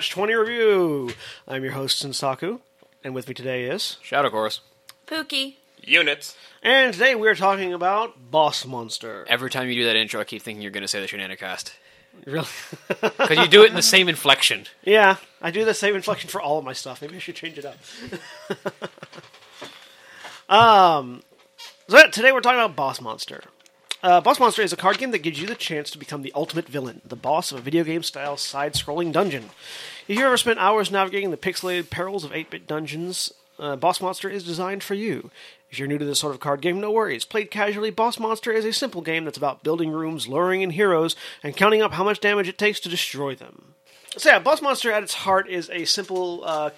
Hello, everybody, and welcome to the Natch 20 Review. I'm your host, Senstaku, and with me today is. Shadow Chorus. Pooky. Uknits. And today we're talking about Boss Monster. Every time you do that intro, I keep thinking you're going to say the Shenanigast. Really? Because you do it in the same inflection. yeah, I do the same inflection for all of my stuff. Maybe I should change it up. um, so today we're talking about Boss Monster. Uh, boss Monster is a card game that gives you the chance to become the ultimate villain, the boss of a video game style side scrolling dungeon. If you ever spent hours navigating the pixelated perils of 8 bit dungeons, uh, Boss Monster is designed for you. If you're new to this sort of card game, no worries. Played casually, Boss Monster is a simple game that's about building rooms, luring in heroes, and counting up how much damage it takes to destroy them. So, yeah, Boss Monster at its heart is a simple. Uh,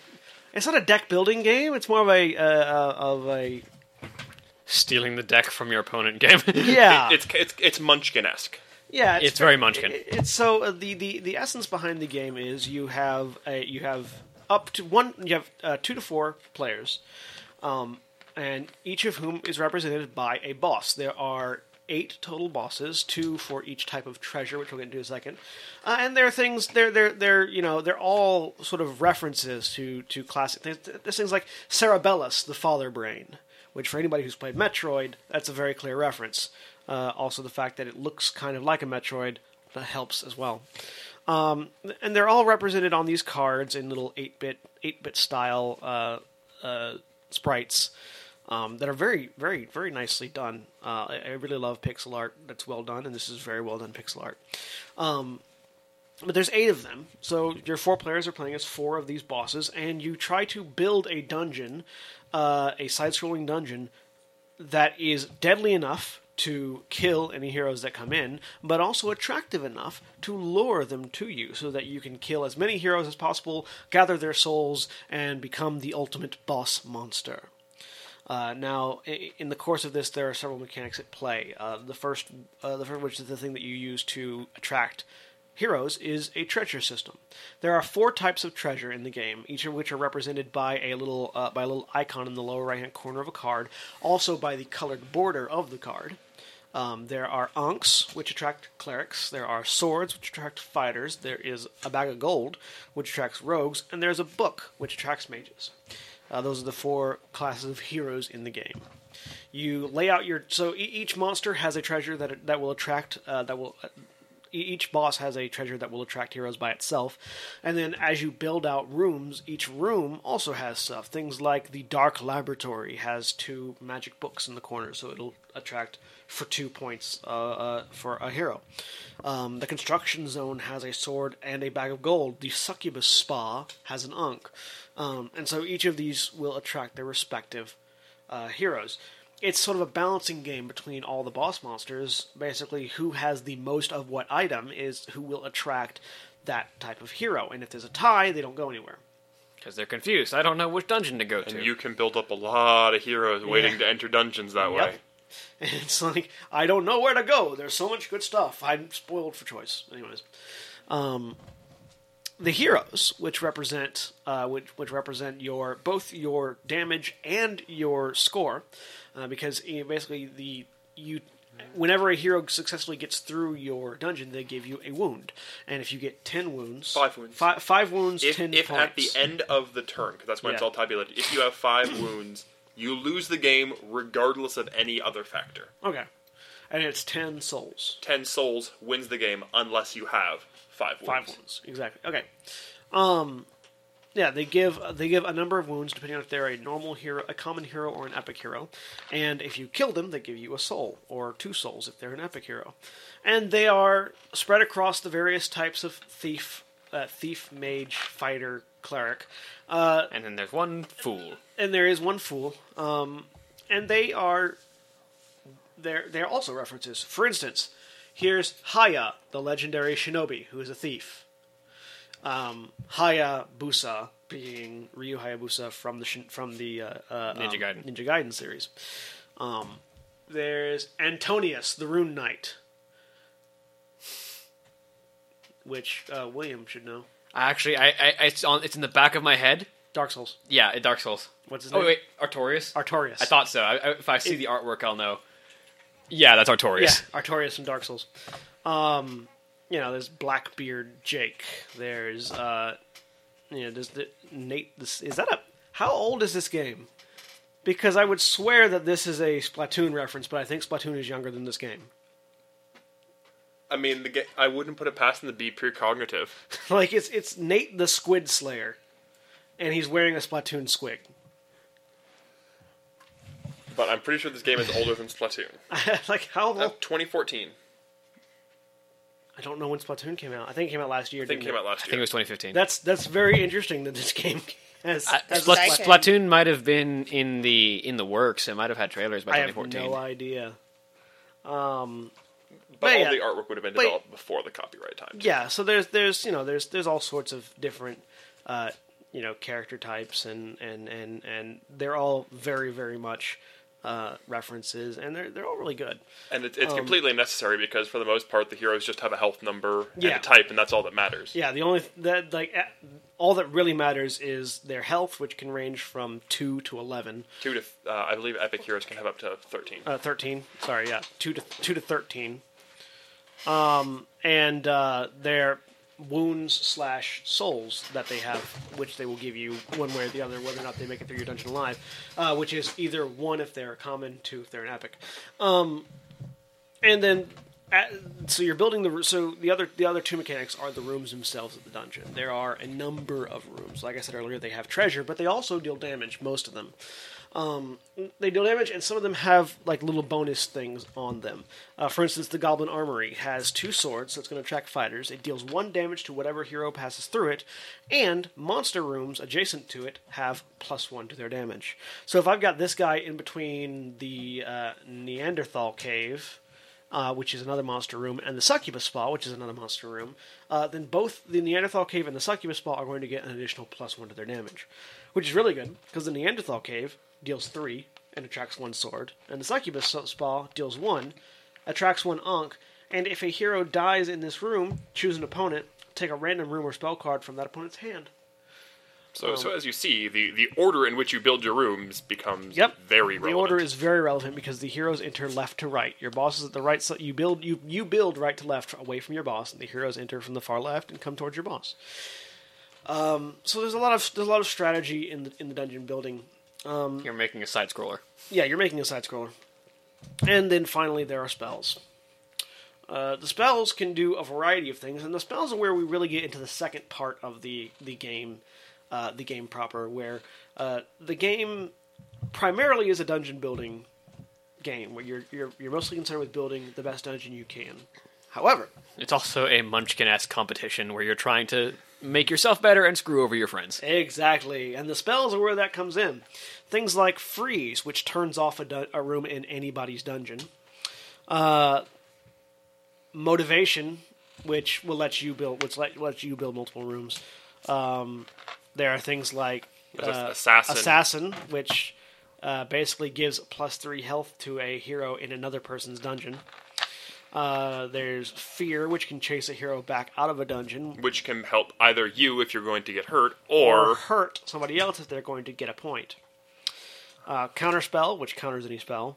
it's not a deck building game. It's more of a uh, uh, of a Stealing the deck from your opponent game. yeah. It's it's it's Munchkin esque. Yeah, It's very Munchkin. it- It's so uh, the, the the essence behind the game is you have a you have up to one you have uh, two to four players, um, and each of whom is represented by a boss. There are eight total bosses, two for each type of treasure, which we'll get into in a second. Uh, and there are things they're they're they're you know they're all sort of references to to classic things. There's things like Cerebellus, the Father Brain, which for anybody who's played Metroid, that's a very clear reference. Uh, also, the fact that it looks kind of like a Metroid helps as well. Um, and they're all represented on these cards in little eight bit eight bit style uh, uh, sprites um, that are very very very nicely done. Uh, I, I really love pixel art that's well done, and this is very well done pixel art. Um, but there's eight of them, so your four players are playing as four of these bosses, and you try to build a dungeon, uh, a side-scrolling dungeon that is deadly enough to kill any heroes that come in, but also attractive enough to lure them to you so that you can kill as many heroes as possible, gather their souls, and become the ultimate boss monster. Uh, now, in the course of this, there are several mechanics at play. Uh, the first, uh, the first, which is the thing that you use to attract heroes, is a treasure system. There are four types of treasure in the game, each of which are represented by a little uh, by a little icon in the lower right hand corner of a card, also by the colored border of the card. Um, there are ankhs, which attract clerics. There are swords, which attract fighters. There is a bag of gold, which attracts rogues, and there's a book, which attracts mages. Uh, those are the four classes of heroes in the game. You lay out your so e- each monster has a treasure that that will attract uh, that will. Each boss has a treasure that will attract heroes by itself, and then as you build out rooms, each room also has stuff. Things like the Dark Laboratory has two magic books in the corner, so it'll attract for two points uh, uh, for a hero. Um, the construction zone has a sword and a bag of gold. The succubus spa has an ankh, um, and so each of these will attract their respective uh, heroes. It's sort of a balancing game between all the boss monsters. Basically, who has the most of what item is who will attract that type of hero. And if there's a tie, they don't go anywhere. Because they're confused. I don't know which dungeon to go to. And you can build up a lot of heroes waiting Yeah. to enter dungeons that Yep. way. And it's like I don't know where to go. There's so much good stuff. I'm spoiled for choice. Anyways, um, the heroes, which represent uh, which which represent your both your damage and your score, uh, because basically the you. Whenever a hero successfully gets through your dungeon, they give you a wound, and if you get ten wounds, Five wounds. fi- five wounds, If, ten if points. at the end of the turn, because that's when it's all tabulated, if you have five wounds, you lose the game regardless of any other factor. okay, and it's ten souls. Ten souls wins the game unless you have five wounds. Five wounds, exactly. Okay. Um, yeah, they give they give a number of wounds depending on if they're a normal hero, a common hero, or an epic hero. And if you kill them, they give you a soul or two souls if they're an epic hero. And they are spread across the various types of thief, uh, thief, mage, fighter, cleric. Uh, and then there's one fool. and there is one fool. Um, and they are they're they're also references. For instance, here's Haya, the legendary shinobi, who is a thief. Um, Hayabusa being Ryu Hayabusa from the shin- from the uh, uh, Ninja um, Gaiden. Ninja Gaiden series. Um, there's Antonius, the Rune Knight, which uh, William should know. Actually, I, I it's on. It's in the back of my head. Dark Souls. Yeah, Dark Souls. What's his name? Oh wait, Artorias. Artorias. I thought so. I, I, if I see It- the artwork, I'll know. Yeah, that's Artorias. Yeah, Artorias from Dark Souls. Um, you know, there's Blackbeard Jake. There's uh, you know, there's the Nate. This is that a how old is this game? Because I would swear that this is a Splatoon reference, but I think Splatoon is younger than this game. I mean, the ga- I wouldn't put it past them to be precognitive. like it's it's Nate the Squid Slayer, and he's wearing a Splatoon squig. But I'm pretty sure this game is older than Splatoon. like how Uh, old? 2014. I don't know when Splatoon came out. I think it came out last year. I think it didn't came out last I think year. it was 2015. That's that's very interesting that this game has. I- has Splat- a Second. Splatoon might have been in the in the works. It might have had trailers by I have 2014. no idea. but but all yeah. the artwork would have been But- developed before the copyright time. Yeah, so there's there's you know there's there's all sorts of different uh, you know character types and and and and they're all very very much uh, references and they're they're all really good. And it, it's completely unnecessary because for the most part, the heroes just have a health number and Yeah. a type, and that's all that matters. Yeah, the only that like all that really matters is their health, which can range from two to eleven. Two to, uh, I believe, epic heroes can have up to 13. uh, thirteen. Sorry, yeah, two to two to thirteen. Um, and uh, their wounds slash souls that they have, which they will give you one way or the other, whether or not they make it through your dungeon alive. Uh, which is either one if they're common, two if they're an epic. Um, and then. At, so you're building the so the other the other two mechanics are the rooms themselves of the dungeon. There are a number of rooms. Like I said earlier, they have treasure, but they also deal damage. Most of them they deal damage, and some of them have like little bonus things on them. Uh, for instance, the Goblin Armory has two swords that's going to attract fighters. It deals one damage to whatever hero passes through it, and monster rooms adjacent to it have plus one to their damage. So if I've got this guy in between the uh, Neanderthal cave. Uh, which is another monster room, and the succubus spa, which is another monster room, uh, then both the Neanderthal cave and the succubus spa are going to get an additional plus one to their damage, which is really good because the Neanderthal cave deals three and attracts one sword, and the succubus spa deals one, attracts one ankh, and if a hero dies in this room, choose an opponent, take a random room or spell card from that opponent's hand. So, so as you see, the, the order in which you build your rooms becomes Yep. very The relevant. order is very relevant because the heroes enter left to right. Your boss is at the right side. You build you you build right to left away from your boss, and the heroes enter from the far left and come towards your boss. Um, so there's a lot of there's a lot of strategy in the in the dungeon building. You're making a side scroller. Yeah, you're making a side scroller, and then finally there are spells. Uh, the spells can do a variety of things, and the spells are where we really get into the second part of the the game, uh, the game proper, where uh, the game primarily is a dungeon building game, where you're you're you're mostly concerned with building the best dungeon you can. However, It's also a Munchkin-esque competition where you're trying to make yourself better and screw over your friends. Exactly, and the spells are where that comes in. Things like freeze, which turns off a, dun- a room in anybody's dungeon. Uh, motivation, which will let you build, which let lets you build multiple rooms. Um, there are things like uh, assassin. assassin, which uh, basically gives plus three health to a hero in another person's dungeon. Uh, there's fear, which can chase a hero back out of a dungeon, which can help either you if you're going to get hurt, or or, hurt somebody else if they're going to get a point. Uh, counterspell, which counters any spell.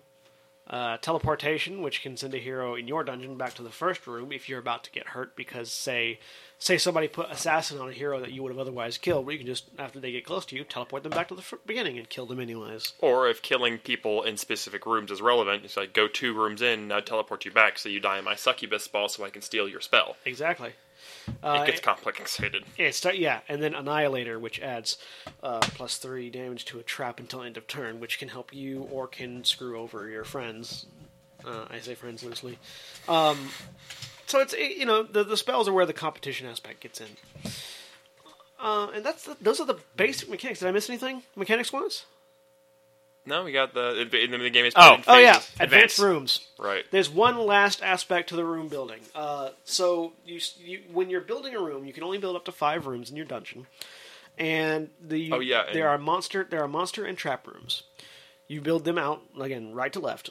Uh, teleportation, which can send a hero in your dungeon back to the first room if you're about to get hurt because, say, say somebody put assassin on a hero that you would have otherwise killed, but you can just after they get close to you, teleport them back to the f- beginning and kill them anyways. or if killing people in specific rooms is relevant, it's like go two rooms in, now teleport you back so you die in my succubus ball so I can steal your spell. Exactly. It gets complicated. Yeah, start, yeah, and then Annihilator, which adds uh, plus three damage to a trap until end of turn, which can help you or can screw over your friends. Uh, I say friends loosely. Um, so it's it- you know the the spells are where the competition aspect gets in, uh, and that's the, those are the basic mechanics. Did I miss anything mechanics wise? No, we got the in the game is Oh. in Oh yeah, advanced Advanced. rooms. right. There's one last aspect to the room building. Uh, so you, you when you're building a room, you can only build up to five rooms in your dungeon, and the Oh, yeah, and- there are monster there are monster and trap rooms. You build them out again, right to left,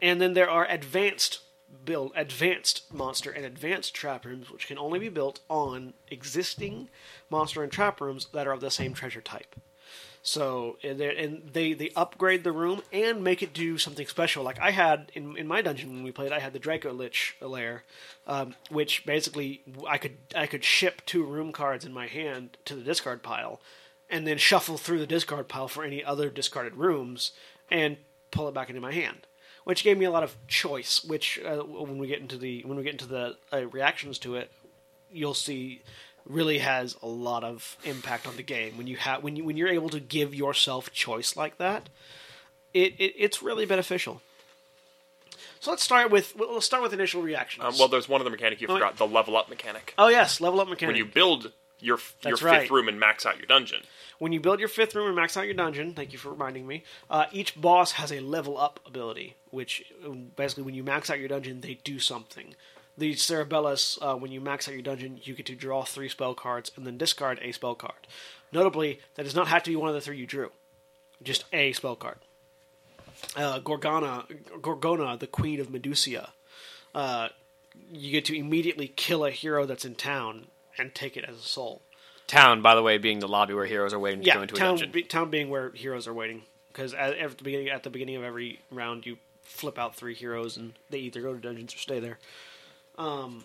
and then there are advanced build advanced monster and advanced trap rooms, which can only be built on existing monster and trap rooms that are of the same treasure type. So and they and they they upgrade the room and make it do something special. Like I had in in my dungeon when we played, I had the Draco Lich lair, um, which basically I could I could ship two room cards in my hand to the discard pile, and then shuffle through the discard pile for any other discarded rooms and pull it back into my hand. Which gave me a lot of choice. Which uh, when we get into the when we get into the uh, reactions to it, you'll see really has a lot of impact on the game when you have when you when you're able to give yourself choice like that. It, it it's really beneficial. So let's start with we'll let's start with initial reactions. Um, well, there's one other mechanic you Oh, forgot: the level up mechanic. oh yes, level up mechanic. When you build your your That's fifth right. room and max out your dungeon, When you build your fifth room and max out your dungeon, thank you for reminding me. Uh, each boss has a level up ability, which basically, when you max out your dungeon, they do something. The Cerebellus, uh, when you max out your dungeon, you get to draw three spell cards and then discard a spell card. Notably, that does not have to be one of the three you drew, just a spell card. Uh, Gorgona, Gorgona, the Queen of Medusia, uh, you get to immediately kill a hero that's in town and take it as a soul. Town, by the way, being the lobby where heroes are waiting to Yeah, go into a dungeon. be, town being where heroes are waiting. Because at, at the beginning, at the beginning of every round, you flip out three heroes, and they either go to dungeons or stay there. Um,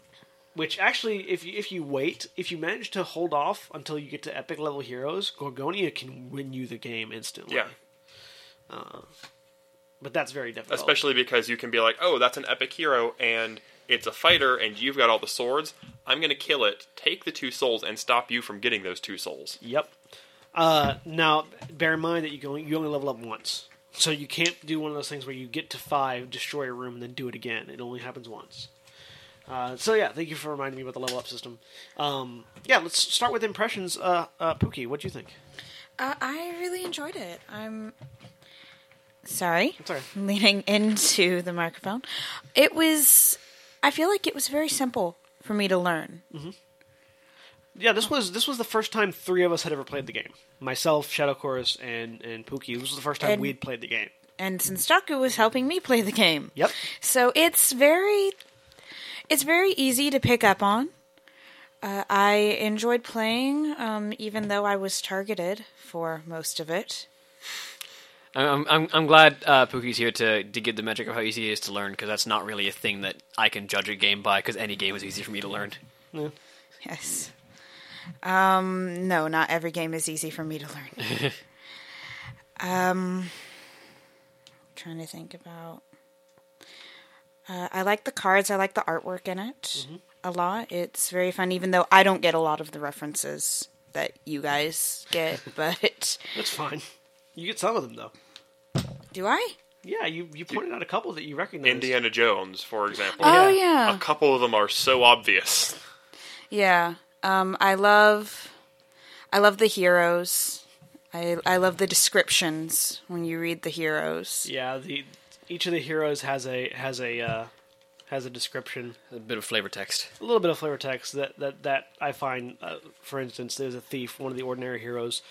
which actually, if you if you wait, if you manage to hold off until you get to epic level heroes, Gorgonia can win you the game instantly. yeah. but that's very difficult. Especially because you can be like, oh, that's an epic hero, and it's a fighter, and you've got all the swords. I'm going to kill it, take the two souls, and stop you from getting those two souls. Yep. Uh, now, bear in mind that you only, you only level up once. So you can't do one of those things where you get to five, destroy a room, and then do it again. It only happens once. Uh, so yeah, thank you for reminding me about the level up system. Um, yeah, let's start with impressions. Uh, uh, Pooky, what do you think? Uh, I really enjoyed it. I'm sorry, Sorry. leaning into the microphone. It was. I feel like it was very simple for me to learn. Yeah, this was this was the first time three of us had ever played the game. Myself, Shadow Chorus, and and Pooky. This was the first time And- we'd played the game. And Senstaku was helping me play the game, Yep. So it's very, it's very easy to pick up on. Uh, I enjoyed playing, um, even though I was targeted for most of it. I'm, I'm, I'm glad uh, Pooky's here to, to give the metric of how easy it is to learn, because that's not really a thing that I can judge a game by, because any game is easy for me to learn. Yes. Um, no, not every game is easy for me to learn. um, trying to think about. Uh, I like the cards. I like the artwork in it a lot. It's very fun, even though I don't get a lot of the references that you guys get. But That's fine. You get some of them though. do I? Yeah, you you pointed out a couple that you recognize. Indiana Jones, for example. Oh Yeah. yeah, A couple of them are so obvious. yeah. Um, I love, I love the heroes. I I love the descriptions when you read the heroes. Yeah, the each of the heroes has a has a uh, has a description, A bit of flavor text. a little bit of flavor text that that that I find. Uh, for instance, there's a thief, one of the ordinary heroes,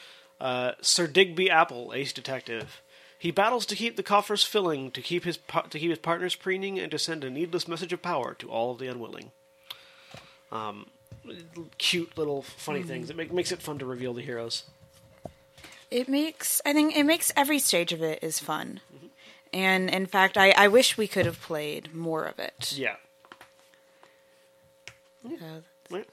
uh, Sir Digby Apple, ace detective. He battles to keep the coffers filling, to keep his to keep his partners preening, and to send a needless message of power to all of the unwilling. Um, cute little funny things. It make, makes it fun to reveal the heroes. It makes I think it makes every stage of it is fun. And in fact, I, I wish we could have played more of it. Yeah. Right.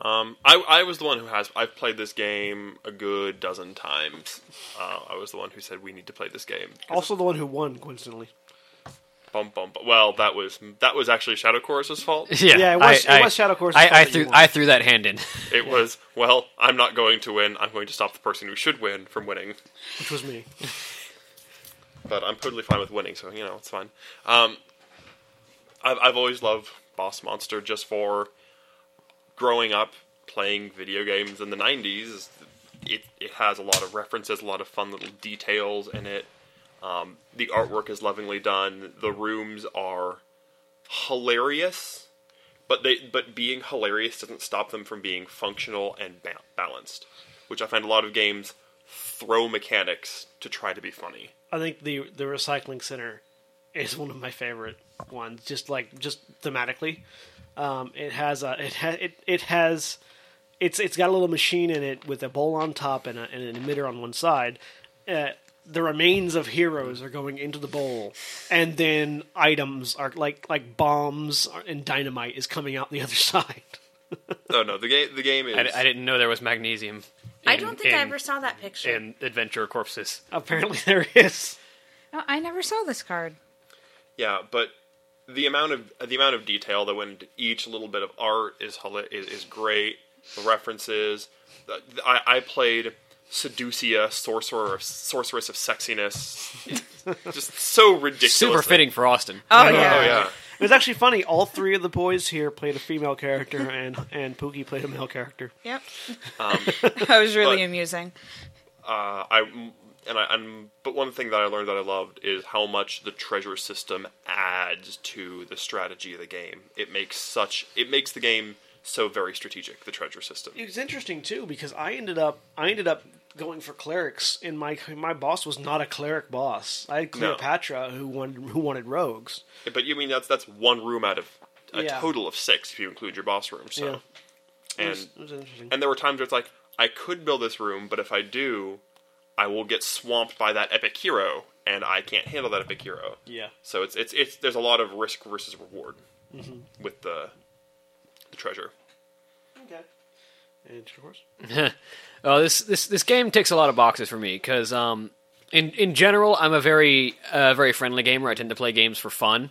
Um, I, I was the one who has. I've played this game a good dozen times. Uh, I was the one who said we need to play this game. Also, the one who won, coincidentally. Bum, bum, bum. Well, that was that was actually Shadow Chorus's fault. Yeah, Yeah, it was- it was Shadow Chorus's I, fault I that threw won. I threw that hand in. It was well. I'm not going to win. I'm going to stop the person who should win from winning. Which was me. But I'm totally fine with winning, so you know it's fine. Um, I've I've always loved Boss Monster just for growing up playing video games in the '90s. It it has a lot of references, a lot of fun little details in it. Um, the artwork is lovingly done. The rooms are hilarious, but they but being hilarious doesn't stop them from being functional and ba- balanced, which I find a lot of games throw mechanics to try to be funny. I think the the recycling center is one of my favorite ones. Just like just thematically, um, it has a it ha, it it has it's it's got a little machine in it with a bowl on top and, a, and an emitter on one side. Uh, the remains of heroes are going into the bowl, and then items are like like bombs and dynamite is coming out the other side. oh no. The game. The game is. I, I didn't know there was magnesium. I in- don't think I ever saw that picture. in Adventure Corpses. Apparently, there is. No, I never saw this card. Yeah, but the amount of the amount of detail that went into each little bit of art is is, is great. The references. I, I played Seducia, sorcerer of sorceress of sexiness. Just so ridiculous. Super fitting for Austin. Oh, Oh yeah. Yeah. It was actually funny. All three of the boys here played a female character, and and Pooky played a male character. Yep. Um, that was really but- amusing. uh, I and I and but one thing that I learned that I loved is how much the treasure system adds to the strategy of the game. It makes such it makes the game so very strategic. The treasure system. It was interesting too because I ended up I ended up going for clerics, and my my boss was not a cleric boss. I had No. Cleopatra who wanted who wanted rogues. But you mean that's that's one room out of a Yeah. total of six if you include your boss room. So Yeah. It and was, it was interesting. and there were times where it's like I could build this room, but if I do, I will get swamped by that epic hero, and I can't handle that epic hero. yeah. So it's it's it's there's a lot of risk versus reward Mm-hmm. with the the treasure. Okay. And of course. Oh, this this this game ticks a lot of boxes for me because um, in in general, I'm a very uh, very friendly gamer. I tend to play games for fun,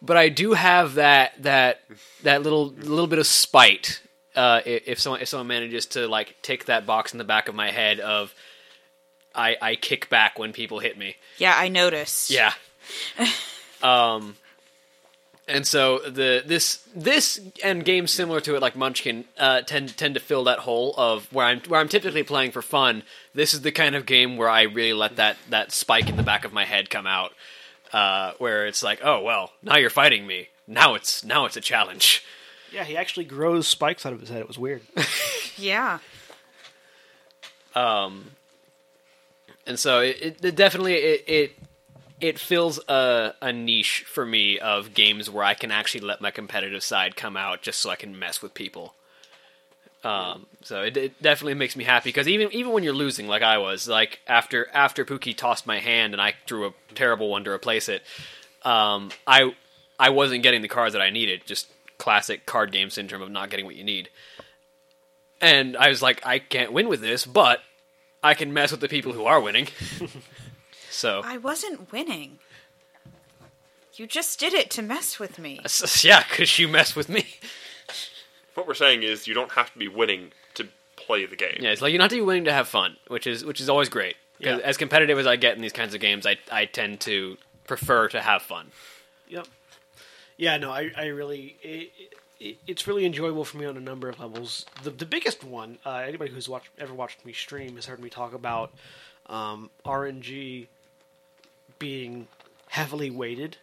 but I do have that that that little little bit of spite uh, if someone if someone manages to like tick that box in the back of my head of I I kick back when people hit me. Yeah, I notice. Yeah. um, and so the this this and games similar to it, like Munchkin, uh, tend tend to fill that hole of where I'm where I'm typically playing for fun. This is the kind of game where I really let that that spike in the back of my head come out, uh, where it's like, oh well, now you're fighting me. Now it's now it's a challenge. Yeah, he actually grows spikes out of his head. It was weird. Yeah. Um, and so it, it, it definitely it, it it fills a, a niche for me of games where I can actually let my competitive side come out just so I can mess with people. Um, so it, it definitely makes me happy because even even when you're losing, like I was, like after after Pooky tossed my hand and I drew a terrible one to replace it, um, I I wasn't getting the cards that I needed. Just classic card game syndrome of not getting what you need. And I was like, I can't win with this, but I can mess with the people who are winning. so I wasn't winning. You just did it to mess with me. s- yeah, because you mess with me. What we're saying is you don't have to be winning to play the game. Yeah, it's like you don't have to be willing to have fun, which is which is always great. 'Cause Yeah. As competitive as I get in these kinds of games, I I tend to prefer to have fun. Yep. Yeah, no, I, I really, it, it, it's really enjoyable for me on a number of levels. The the biggest one, uh, anybody who's watched ever watched me stream has heard me talk about um, RNG being heavily weighted.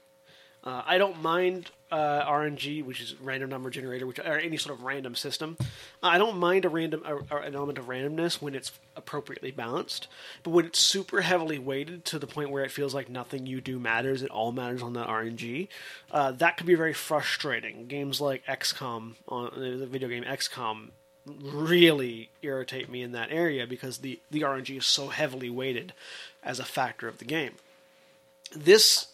Uh, I don't mind uh, RNG, which is random number generator, which or any sort of random system. Uh, I don't mind a random a, a- an element of randomness when it's appropriately balanced, but when it's super heavily weighted to the point where it feels like nothing you do matters, it all matters on the RNG. Uh, that can be very frustrating. Games like XCOM, on uh, the video game XCOM, really irritate me in that area because the the RNG is so heavily weighted as a factor of the game. This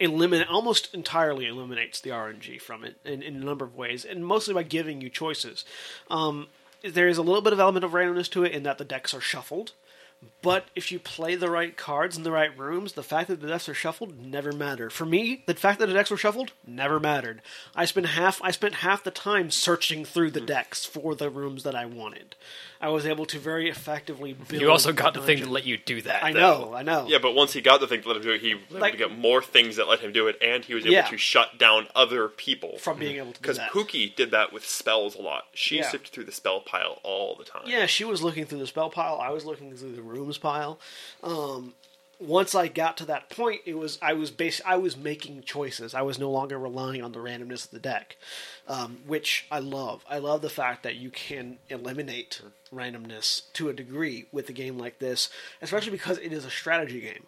eliminate almost entirely eliminates the RNG from it in, in a number of ways, and mostly by giving you choices. Um, there is a little bit of element of randomness to it in that the decks are shuffled, but if you play the right cards in the right rooms, the fact that the decks are shuffled never mattered. For me, the fact that the decks were shuffled never mattered. I spent half I spent half the time searching through the decks for the rooms that I wanted. I was able to very effectively build. You also got the thing dungeon. that let you do that. I though. know, I know. Yeah, but once he got the thing to let him do it, he was able Like- to get more things that let him do it, and he was able Yeah. to shut down other people. from being able to do Because. Pooky did that with spells a lot. She Yeah. sifted through the spell pile all the time. Yeah, she was looking through the spell pile. I was looking through the rooms pile. Um, once I got to that point, it was I was bas- I was making choices. I was no longer relying on the randomness of the deck, um, which I love. I love the fact that you can eliminate randomness to a degree with a game like this, especially because it is a strategy game.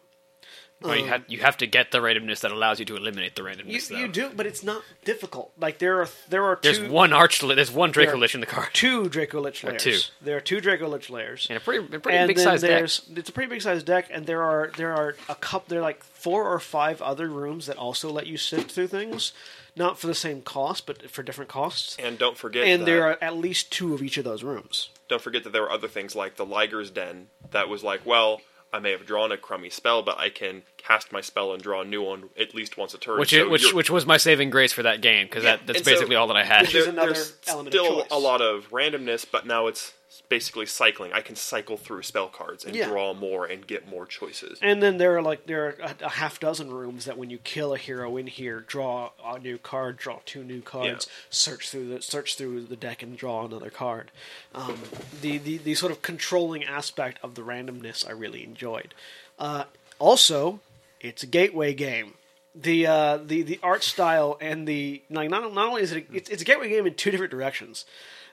Well, you um, have you have to get the randomness that allows you to eliminate the randomness. though. you do, but it's not difficult. Like there are there are two, There's one arch. There's one Draco Lich in the card, two Draco Lich layers. two. There are two Draco Lich layers. and a pretty a pretty and big then size deck. it's a pretty big sized deck, and there are there are a couple there are like four or five other rooms that also let you sift through things, not for the same cost, but for different costs. And don't forget And that, there are at least two of each of those rooms. don't forget that there were other things like the Liger's Den that was like, well, I may have drawn a crummy spell, but I can cast my spell and draw a new one at least once a turn. which so which which was my saving grace for that game because Yeah, that, that's and so- basically all that I had. Which is there- another there's element still choice. a lot of randomness, but now it's basically cycling. I can cycle through spell cards and Yeah. draw more and get more choices. And then there are like there are a, a half dozen rooms that when you kill a hero in here, draw a new card, draw two new cards, Yeah. search through the search through the deck and draw another card. Um, the, the the sort of controlling aspect of the randomness I really enjoyed. Uh, also, it's a gateway game. The uh, the the art style and the like not not only is it a, it's, it's a gateway game in two different directions.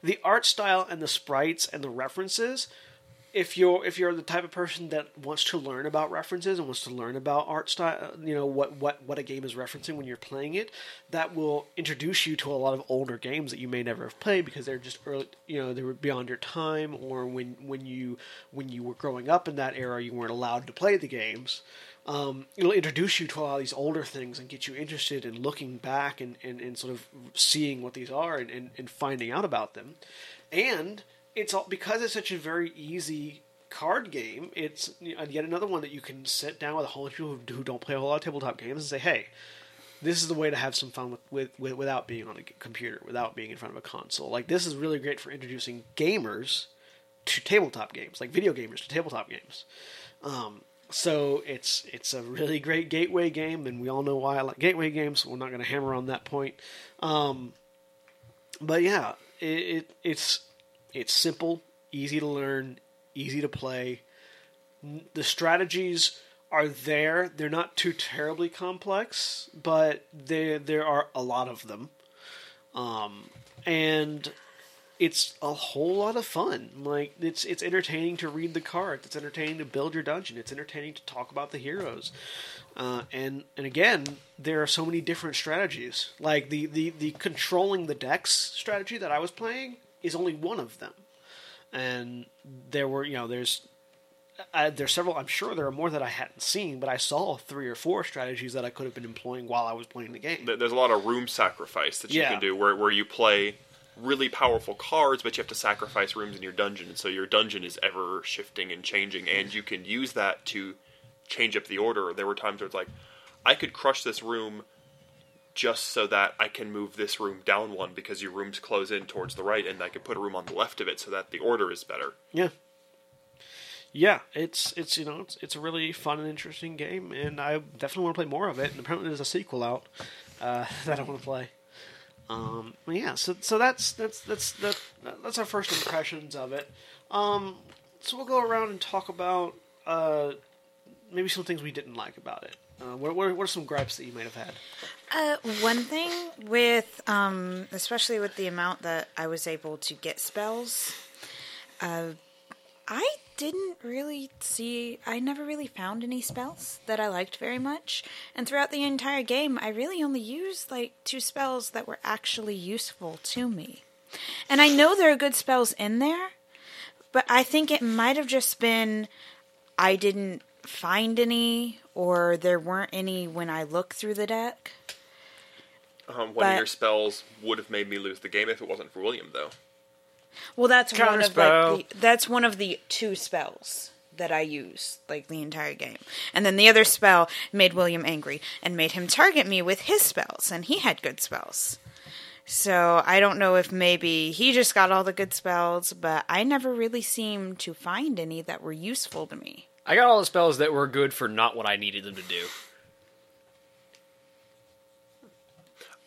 The art style and the sprites and the references if you're if you're the type of person that wants to learn about references and wants to learn about art style, you know what what what a game is referencing when you're playing it, that will introduce you to a lot of older games that you may never have played because they're just early, you know, they were beyond your time, or when when you when you were growing up in that era, you weren't allowed to play the games. Um, it'll introduce you to a lot of these older things and get you interested in looking back and, and, and sort of seeing what these are and, and, and finding out about them. And it's all because it's such a very easy card game. It's yet another one that you can sit down with a whole bunch of people who, who don't play a whole lot of tabletop games and say, "Hey, this is the way to have some fun with, with, with without being on a computer, without being in front of a console. Like this is really great for introducing gamers to tabletop games, like video gamers to tabletop games. Um, so it's it's a really great gateway game, and we all know why I like gateway games. So we're not going to hammer on that point. Um, but yeah, it, it it's it's simple, easy to learn, easy to play. The strategies are there. They're not too terribly complex, but there there are a lot of them. Um, and it's a whole lot of fun. Like it's it's entertaining to read the cards. It's entertaining to build your dungeon. It's entertaining to talk about the heroes. Uh, and and again, there are so many different strategies. Like the, the, the controlling the decks strategy that I was playing is only one of them. And there were you know there's I, there's several. I'm sure there are more that I hadn't seen, but I saw three or four strategies that I could have been employing while I was playing the game. There's a lot of room sacrifice that you Yeah. can do where, where you play really powerful cards, but you have to sacrifice rooms in your dungeon. and So your dungeon is ever shifting and changing, and you can use that to change up the order. There were times where it's like, I could crush this room just so that I can move this room down one because your rooms close in towards the right, and I could put a room on the left of it so that the order is better. Yeah. Yeah, it's it's you know it's, it's a really fun and interesting game, and I definitely want to play more of it. And apparently, there's a sequel out uh, that I want to play. Um, yeah, so so that's that's that's that, that's our first impressions of it. Um, so we'll go around and talk about uh, maybe some things we didn't like about it. Uh, what, what, are, what are some gripes that you might have had? Uh, one thing with, um, especially with the amount that I was able to get spells, uh, I didn't really see, I never really found any spells that I liked very much. And throughout the entire game, I really only used like two spells that were actually useful to me. And I know there are good spells in there, but I think it might have just been I didn't find any or there weren't any when I looked through the deck. Um, one But- of your spells would have made me lose the game if it wasn't for William, though. Well, that's one of like the, that's one of the two spells that I use like the entire game. And then the other spell made William angry and made him target me with his spells and he had good spells. So, I don't know if maybe he just got all the good spells, but I never really seemed to find any that were useful to me. I got all the spells that were good for not what I needed them to do.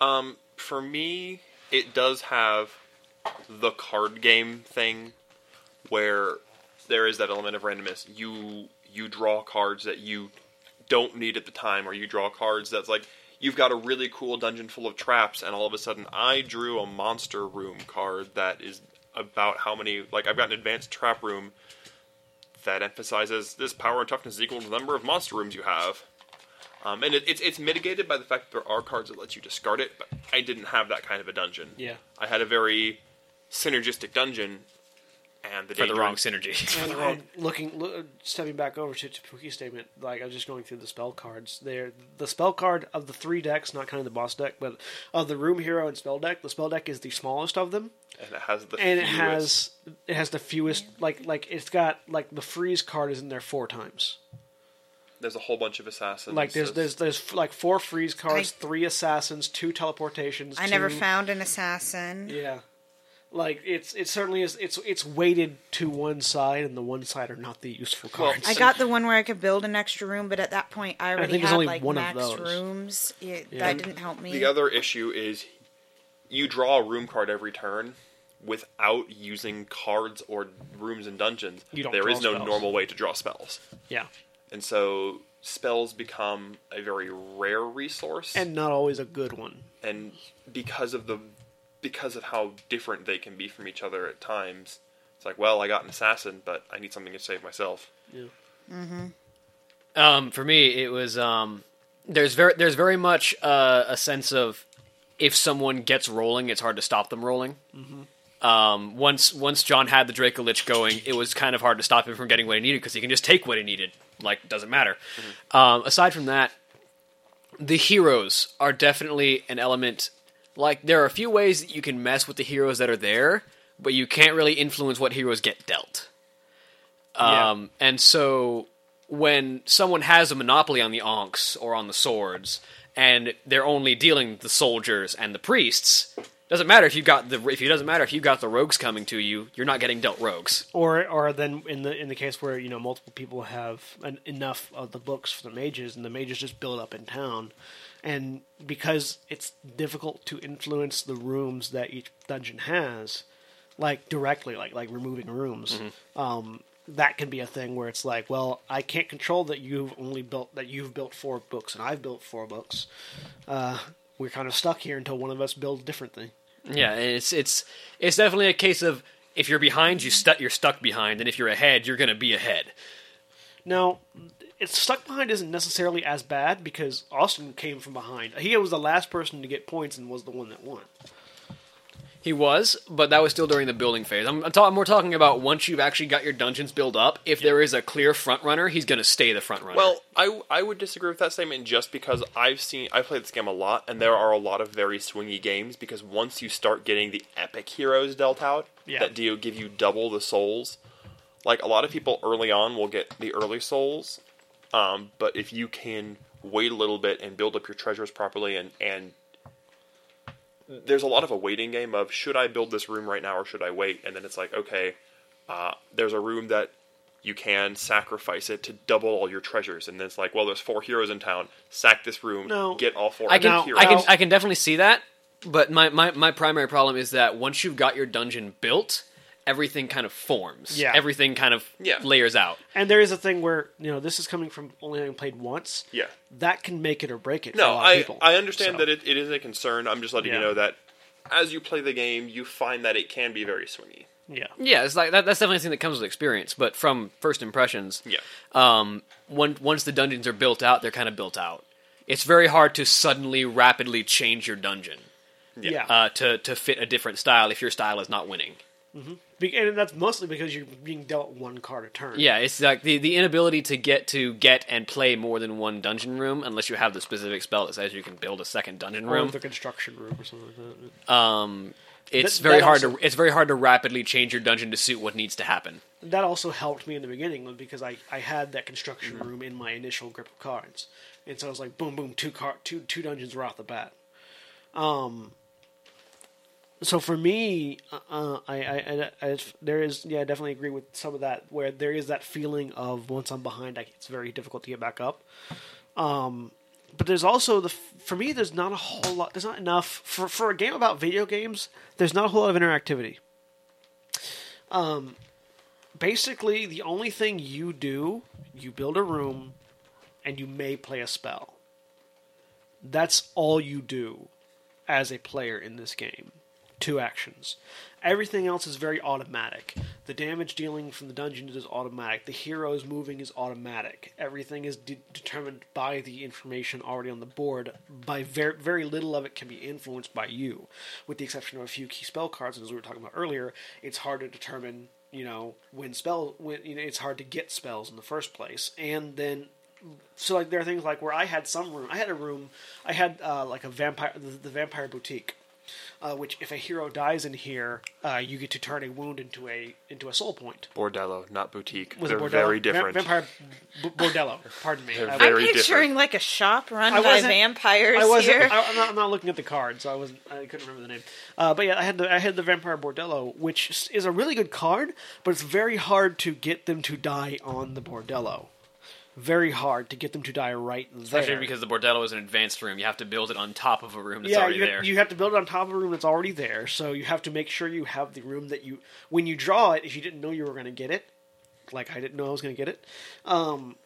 Um, for me, it does have the card game thing where there is that element of randomness. You you draw cards that you don't need at the time, or you draw cards that's like you've got a really cool dungeon full of traps, and all of a sudden I drew a monster room card that is about how many like I've got an advanced trap room that emphasizes this power and toughness is equal to the number of monster rooms you have. Um, and it, it's it's mitigated by the fact that there are cards that let you discard it, but I didn't have that kind of a dungeon. Yeah. I had a very synergistic dungeon, and the for the wrong synergy. And, and looking, lo- stepping back over to, to Pooky's statement, like I was just going through the spell cards. There, the spell card of the three decks, not kind of the boss deck, but of the room hero and spell deck. The spell deck is the smallest of them, and it has the and it has it has the fewest. Like like it's got like the freeze card is in there four times. There's a whole bunch of assassins. Like there's there's there's like four freeze cards, I- three assassins, two teleportations. I never found an assassin. Yeah. Like it's it certainly is it's it's weighted to one side and the one side are not the useful Well, cards. I got the one where I could build an extra room, but at that point I already think there's had only like one of max those. rooms. It, Yeah. That didn't help me. The other issue is you draw a room card every turn without using cards or rooms and dungeons. You don't There draw is no spells. normal way to draw spells. yeah. And so spells become a very rare resource. And not always a good one. and because of the because of how different they can be from each other at times, it's like, well, I got an assassin, but I need something to save myself. Yeah. Mm. Um, for me, it was um, there's very there's very much uh, a sense of if someone gets rolling, it's hard to stop them rolling. Mm. Um, once once John had the Draco Lich going, it was kind of hard to stop him from getting what he needed because he can just take what he needed. Like doesn't matter. Um, aside from that, the heroes are definitely an element. Like there are a few ways that you can mess with the heroes that are there, but you can't really influence what heroes get dealt. Yeah. Um, and so when someone has a monopoly on the ankhs or on the swords, and they're only dealing the soldiers and the priests, doesn't matter if you got the if it doesn't matter if you got the rogues coming to you, you're not getting dealt rogues. Or or then in the in the case where you know multiple people have an, enough of the books for the mages and the mages just build up in town, and because it's difficult to influence the rooms that each dungeon has, like directly, like like removing rooms, um, that can be a thing where it's like, well, I can't control that you've only built that you've built four books and I've built four books. Uh, we're kind of stuck here until one of us builds differently. Yeah, it's it's it's definitely a case of if you're behind, you stu- you're stuck behind, and if you're ahead, you're going to be ahead. Now, it's stuck behind isn't necessarily as bad because Austin came from behind. He was the last person to get points and was the one that won. He was, but that was still during the building phase. I'm, I'm, ta- I'm more talking about once you've actually got your dungeons built up. If there is a clear front runner, he's going to stay the front runner. Well, I, I would disagree with that statement just because I've seen I've played this game a lot, and there are a lot of very swingy games. Because once you start getting the epic heroes dealt out Yeah. that do give you double the souls, like a lot of people early on will get the early souls, um, but if you can wait a little bit and build up your treasures properly, and and there's a lot of a waiting game of should I build this room right now or should I wait? And then it's like okay, uh, there's a room that you can sacrifice it to double all your treasures, and then it's like, well, there's four heroes in town. Sack this room, No. get all four I can, Now- heroes. I can, I can definitely see that. But my, my, my primary problem is that once you've got your dungeon built, everything kind of forms. Yeah. Everything kind of Yeah. layers out. And there is a thing where you know this is coming from only having played once. yeah. That can make it or break it. for a No, lot of I people. I understand So, that it, it is a concern. I'm just letting Yeah. you know that as you play the game, you find that it can be very swingy. Yeah. Yeah, it's like that, that's definitely a thing that comes with experience. But from first impressions, Yeah. um, one, once the dungeons are built out, they're kind of built out. It's very hard to suddenly, rapidly change your dungeon Yeah. uh, to to fit a different style if your style is not winning. And that's mostly because you're being dealt one card a turn. Yeah, it's like the, the inability to get to get and play more than one dungeon room unless you have the specific spell that says you can build a second dungeon Or room. the construction room or something like that. Um, it's That- very that hard also- to it's very hard to rapidly change your dungeon to suit what needs to happen. that also helped me in the beginning because I, I had that construction Mm-hmm. room in my initial grip of cards, and so I was like boom boom two car two two dungeons right off the bat. Um. So for me, uh, uh, I, I, I, I there is yeah I definitely agree with some of that where there is that feeling of once I'm behind, I, it's very difficult to get back up. Um, but there's also the for me there's not a whole lot there's not enough for for a game about video games there's not a whole lot of interactivity. Basically the only thing you do you build a room and you may play a spell. That's all you do as a player in this game two actions. Everything else is very automatic. The damage dealing from the dungeons is automatic. The heroes moving is automatic. Everything is de- determined by the information already on the board. By very very little of it can be influenced by you, with the exception of a few key spell cards. As we were talking about earlier, it's hard to determine you know when spell when you know it's hard to get spells in the first place, and then so like there are things like where I had some room. I had a room. I had uh, like a vampire, the, the vampire boutique, uh, which if a hero dies in here, uh, you get to turn a wound into a into a soul point. Bordello, not boutique. Was it They're bordello? very Va- different. vampire b- bordello. Pardon me. They're I, very I'm picturing different. like a shop run I by wasn't- vampires I wasn't. here. I, I'm, not, I'm not looking at the card, so I wasn't. I couldn't remember the name. Uh, but yeah, I had the I had the vampire bordello, which is a really good card, but it's very hard to get them to die on the bordello. Very hard to get them to die right there. Especially because the bordello is an advanced room. You have to build it on top of a room that's yeah, already you, there. you have to build it on top of a room that's already there. So you have to make sure you have the room that you when you draw it. If you didn't know you were going to get it, like I didn't know I was going to get it, um,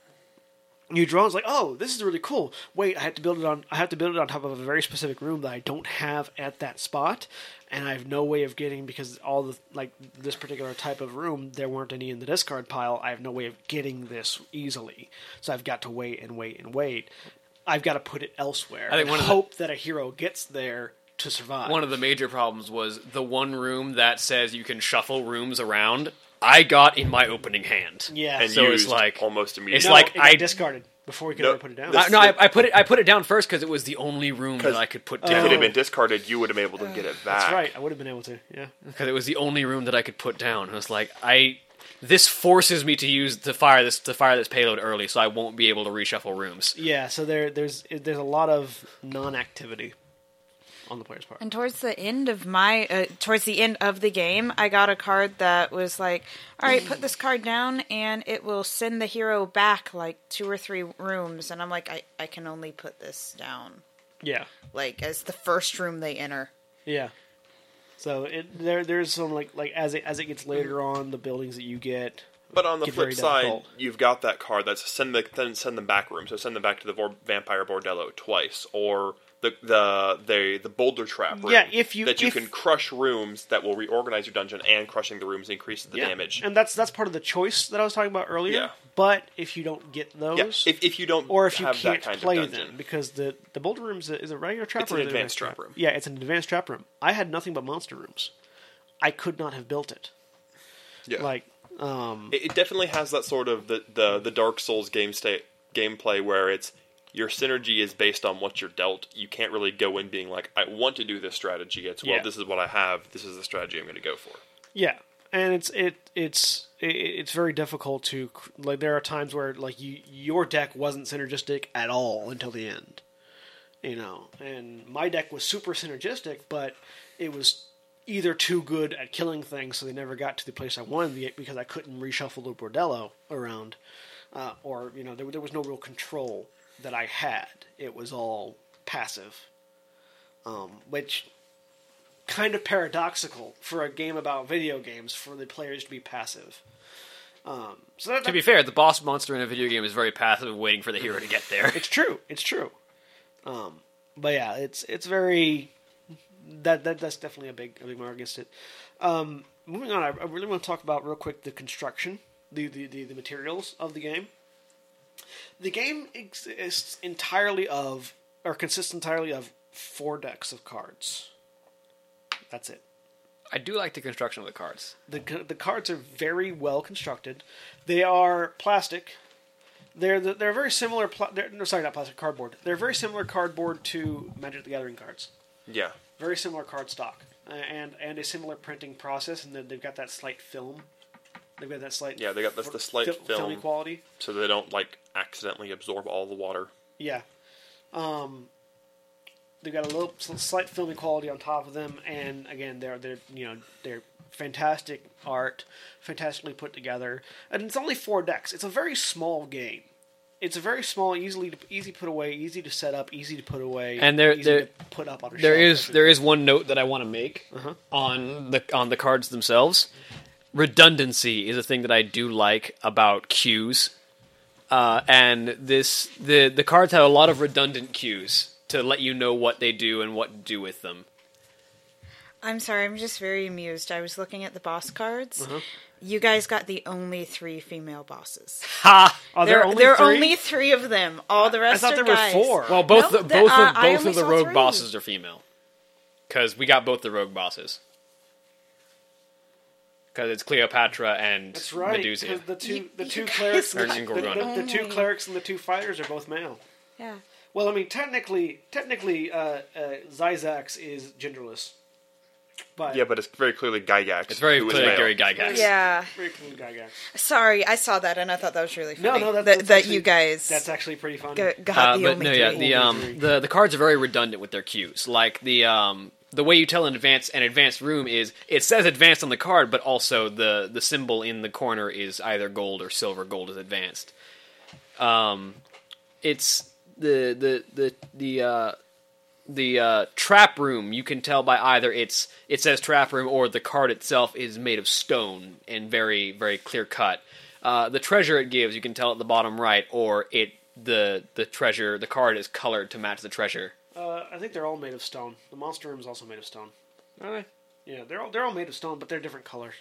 you drone's like, oh, this is really cool. Wait, I have to build it on. I have to build it on top of a very specific room that I don't have at that spot, and I have no way of getting because all the like this particular type of room there weren't any in the discard pile. I have no way of getting this easily, so I've got to wait and wait and wait. I've got to put it elsewhere. I think and one of the- hope that a hero gets there to survive. One of the major problems was the one room that says you can shuffle rooms around. I got in my opening hand. yeah, and So it's used like- almost immediately. it's no, like it got I- discarded before we could No, ever put it down. this- I, no, I, I put it. I put it down first because it was the only room that 'Cause I could put oh. if down. it had been discarded, you would have been able to get it back. That's right. I would have been able to. Yeah. because it was the only room that I could put down. I was like, I this forces me to use to fire this to fire this payload early, so I won't be able to reshuffle rooms. Yeah. So there, there's there's a lot of non-activity on the player's part. And towards the end of my, uh, towards the end of the game, I got a card that was like, "All right, put this card down, and it will send the hero back like two or three rooms." And I'm like, I, I can only put this down Yeah. like as the first room they enter. Yeah. So it there there's some like like as it as it gets later on the buildings that you get. But on the Get flip side, difficult. you've got that card that's send the, then send them back room. So send them back to the vor- vampire bordello twice, or the the the the boulder trap room. Yeah, if you- that you if- can crush rooms that will reorganize your dungeon, and crushing the rooms increases the yeah. damage. And that's that's part of the choice that I was talking about earlier. Yeah. But if you don't get those, yeah, if, if you don't or if you have can't that kind play of them, because the the boulder room is a, is a regular trap It's an advanced trap room. Yeah, it's an advanced trap room. I had nothing but monster rooms. I could not have built it. yeah. Like, um, it, it definitely has that sort of the, the the Dark Souls game state gameplay where it's your synergy is based on what you're dealt. You can't really go in being like, I want to do this strategy. It's well, Yeah. this is what I have. This is the strategy I'm going to go for. Yeah, and it's it it's it, it's very difficult to like. There are times where like you your deck wasn't synergistic at all until the end, you know, and my deck was super synergistic, but it was either too good at killing things, so they never got to the place I wanted to get because I couldn't reshuffle the bordello around, uh, or you know there there was no real control that I had. It was all passive, um, which kind of paradoxical for a game about video games for the players to be passive. Um, so that, To be fair, the boss monster in a video game is very passive, waiting for the hero to get there. it's true. It's true. Um, but yeah, it's it's very that that that's definitely a big a big mark against it. Um, moving on, I, I really want to talk about real quick the construction, the the, the, the materials of the game. The game exists entirely of or consists entirely of four decks of cards. That's it. I do like the construction of the cards. The the cards are very well constructed. They are plastic. They're the, they're very similar. Pla- they're, no, sorry, not plastic. Cardboard. They're very similar cardboard to Magic the Gathering cards. Yeah. Very similar card stock, uh, and and a similar printing process. And then they've got that slight film. They've got that slight. Yeah, they got this- the slight fil- film. filmy quality. So they don't like accidentally absorb all the water. Yeah. Um, they've got a little slight filmy quality on top of them, and again, they're they're you know they're fantastic art, fantastically put together, and it's only four decks. It's a very small game. It's a very small, easily to, easy to put away, easy to set up, easy to put away, And there- easy there- to put up on a There shelf. is there is one note that I want to make Uh-huh. on the on the cards themselves. Redundancy is a thing that I do like about cues, uh, and this the the cards have a lot of redundant cues to let you know what they do and what to do with them. I'm sorry, I'm just very amused. I was looking at the boss cards. Uh-huh. You guys got the only three female bosses. Ha! Are there there only there are only three of them. All the rest thought are there were guys. four. Well, both No, the, the- both uh, of both of the rogue three. bosses are female. Because we got both the rogue bosses. Because it's Cleopatra and Medusa. That's right. Medusa. 'cause the two You- the you two clerics, the, got the, Gorgon. the- the two clerics and the two fighters are both male. Yeah. Well, I mean, technically, technically, uh, uh, Xyzax is genderless. But Yeah, but it's very clearly Gygax. It's very clearly male. Gary Gygax. Yeah. very cool Gygax. Sorry, I saw that and I thought that was really funny. no, that, that, that's that actually- you guys That's actually pretty funny. got, got Uh, the but only no, three. yeah, the Only um the the cards are very redundant with their cues. Like the um the way you tell an advanced an advanced room is it says advanced on the card, but also the the symbol in the corner is either gold or silver. Gold is advanced. Um, it's the the the the uh the uh, trap room you can tell by either it's it says trap room or the card itself is made of stone and very very clear cut. Uh, the treasure it gives you can tell at the bottom right, or it the the treasure the card is colored to match the treasure. Uh, I think they're all made of stone. The monster room is also made of stone. Okay. Yeah, they're all they're all made of stone, but they're different colors.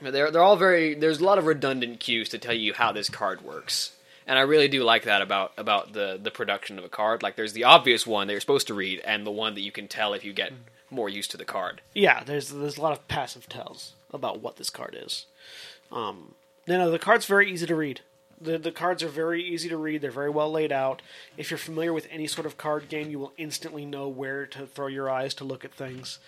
They're they're all very. There's a lot of redundant cues to tell you how this card works, and I really do like that about about the the production of a card. Like there's the obvious one that you're supposed to read, and the one that you can tell if you get more used to the card. Yeah, there's there's a lot of passive tells about what this card is. Um, no, no, the card's very easy to read. The the cards are very easy to read. They're very well laid out. If you're familiar with any sort of card game, you will instantly know where to throw your eyes to look at things.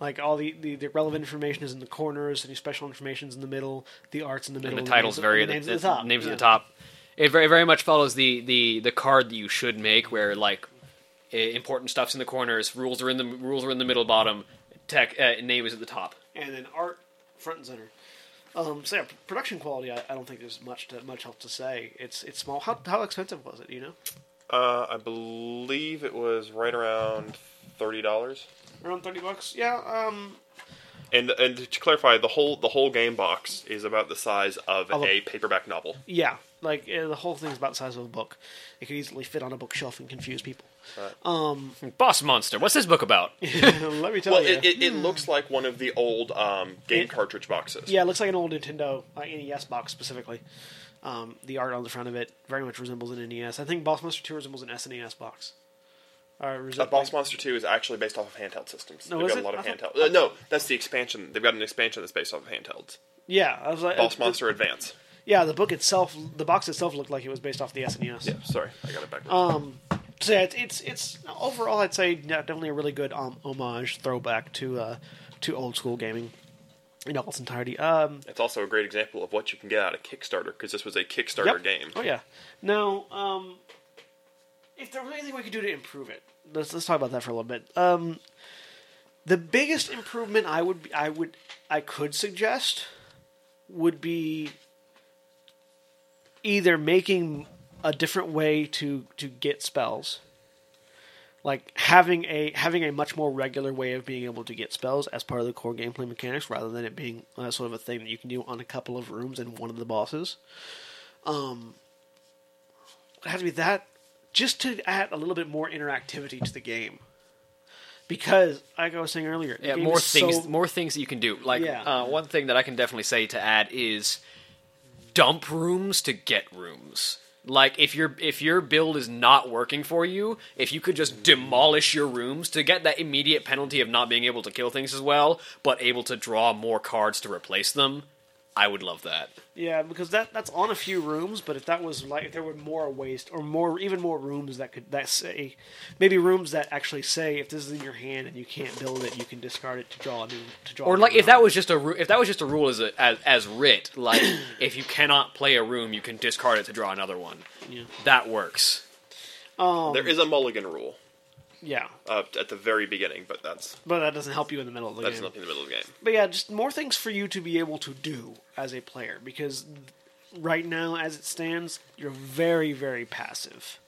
Like all the, the, the relevant information is in the corners, any special information is in the middle, the art's in the middle, and the names- title's very the names the, at the top. names yeah. at the top. It very very much follows the the the card that you should make, where like important stuff's in the corners, rules are in the rules are in the middle bottom, tech uh, name is at the top. and then art front and center. Um, so yeah, production quality, I, I don't think there's much to, much else to say. It's it's small. How how expensive was it? You know, Uh, I believe it was right around thirty dollars. around thirty bucks. Yeah. Um, And and to clarify, the whole the whole game box is about the size of Of a- a paperback novel. yeah. Like uh, the whole thing's about the size of a book. It could easily fit on a bookshelf and confuse people. Um, Boss monster. What's this book about? let me tell Well, you. it, it, it looks like one of the old um, game It- cartridge boxes. yeah, it looks like an old Nintendo uh, NES box specifically. Um, the art on the front of it very much resembles an NES. I think Boss Monster Two resembles an SNES box. Or resi- Uh, Boss Monster 2 is actually based off of handheld systems. No, They've got it? a lot of I thought- Uh, no, that's the expansion. They've got an expansion that's based off of handhelds. Yeah, I was like, Boss uh, Monster Advance. Yeah, the book itself, the box itself looked like it was based off the SNES. Yeah, sorry, I got it back. Um, so yeah, it's, it's it's overall, I'd say definitely a really good um, homage throwback to uh, to old school gaming in all its entirety. Um, it's also a great example of what you can get out of Kickstarter because this was a Kickstarter yep. game. Oh yeah. Now, um, if there was anything we could do to improve it, let's let's talk about that for a little bit. Um, the biggest improvement I would I would I could suggest would be either making a different way to to get spells like having a having a much more regular way of being able to get spells as part of the core gameplay mechanics rather than it being uh, sort of a thing that you can do on a couple of rooms and one of the bosses um it has to be that just to add a little bit more interactivity to the game because like i was saying earlier Yeah, more things, so- more things that you can do. Like Yeah. uh, one thing that I can definitely say to add is dump rooms to get rooms. Like if your if your build is not working for you, if you could just demolish your rooms to get that immediate penalty of not being able to kill things as well, but able to draw more cards to replace them, I would love that. Yeah, because that that's on a few rooms, but if that was like if there were more waste or more even more rooms that could that say maybe rooms that actually say if this is in your hand and you can't build it, you can discard it to draw a new to draw. Or like if room. that was just a ru- if that was just a rule as a, as, as writ, like if you cannot play a room, you can discard it to draw another one. Yeah. That works. um, There is a mulligan rule yeah, uh, at the very beginning, but that's but that doesn't help you in the middle of the that's game. nothing in the middle of the game. But yeah, just more things for you to be able to do as a player because right now, as it stands, you're very very passive.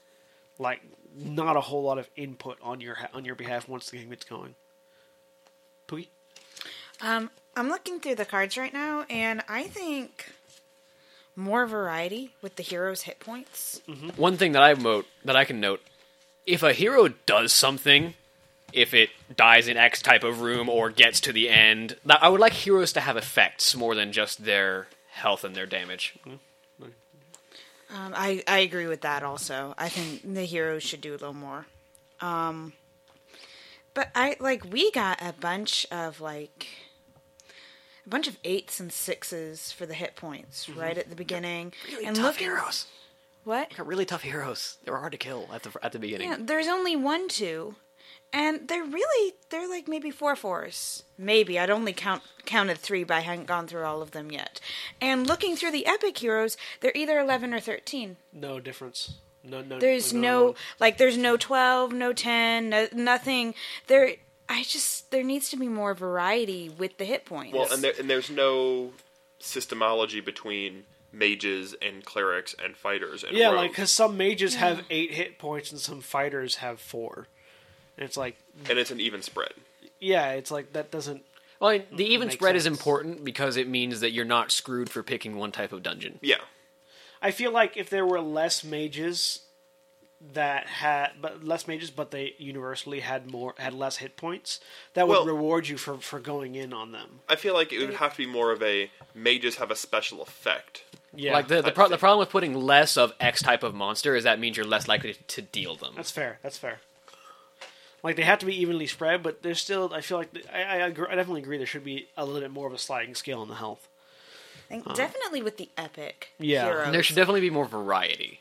Like not a whole lot of input on your on your behalf once the game gets going. Pooky? Um, I'm looking through the cards right now, and I think more variety with the hero's hit points. One thing that I note that I can note, if a hero does something if it dies in X type of room or gets to the end. I would like heroes to have effects more than just their health and their damage. Um, I I agree with that. Also, I think the heroes should do a little more. Um, but I like we got a bunch of like a bunch of eights and sixes for the hit points right at the beginning. Really and looking what? They're really tough heroes. They were hard to kill at the at the beginning. Yeah, there's only one two, and they're really they're like maybe four fours. Maybe I'd only count counted three, but I hadn't gone through all of them yet. And looking through the epic heroes, they're either eleven or thirteen. No difference. No, no. There's no like there's no 12, no 10, no, nothing. There I just there needs to be more variety with the hit points. Well, and there, and there's no systemology between mages and clerics and fighters and Yeah, rogues. like because some mages have eight hit points and some fighters have four. And it's like, and it's an even spread. yeah, it's like that doesn't. Well, I the even Makes spread is sense. important because it means that you're not screwed for picking one type of dungeon. Yeah, I feel like if there were less mages that had, but less mages, but they universally had more, had less hit points, that would Well- reward you for for going in on them. I feel like it would have to be more of a mages have a special effect. Yeah, like the the, pro- the problem with putting less of X type of monster is that means you're less likely to deal them. That's fair. That's fair. Like they have to be evenly spread, but there's still. I feel like I, I, agree, I definitely agree. There should be a little bit more of a sliding scale on the health. I think um, definitely with the epic Yeah. heroes. There should definitely be more variety.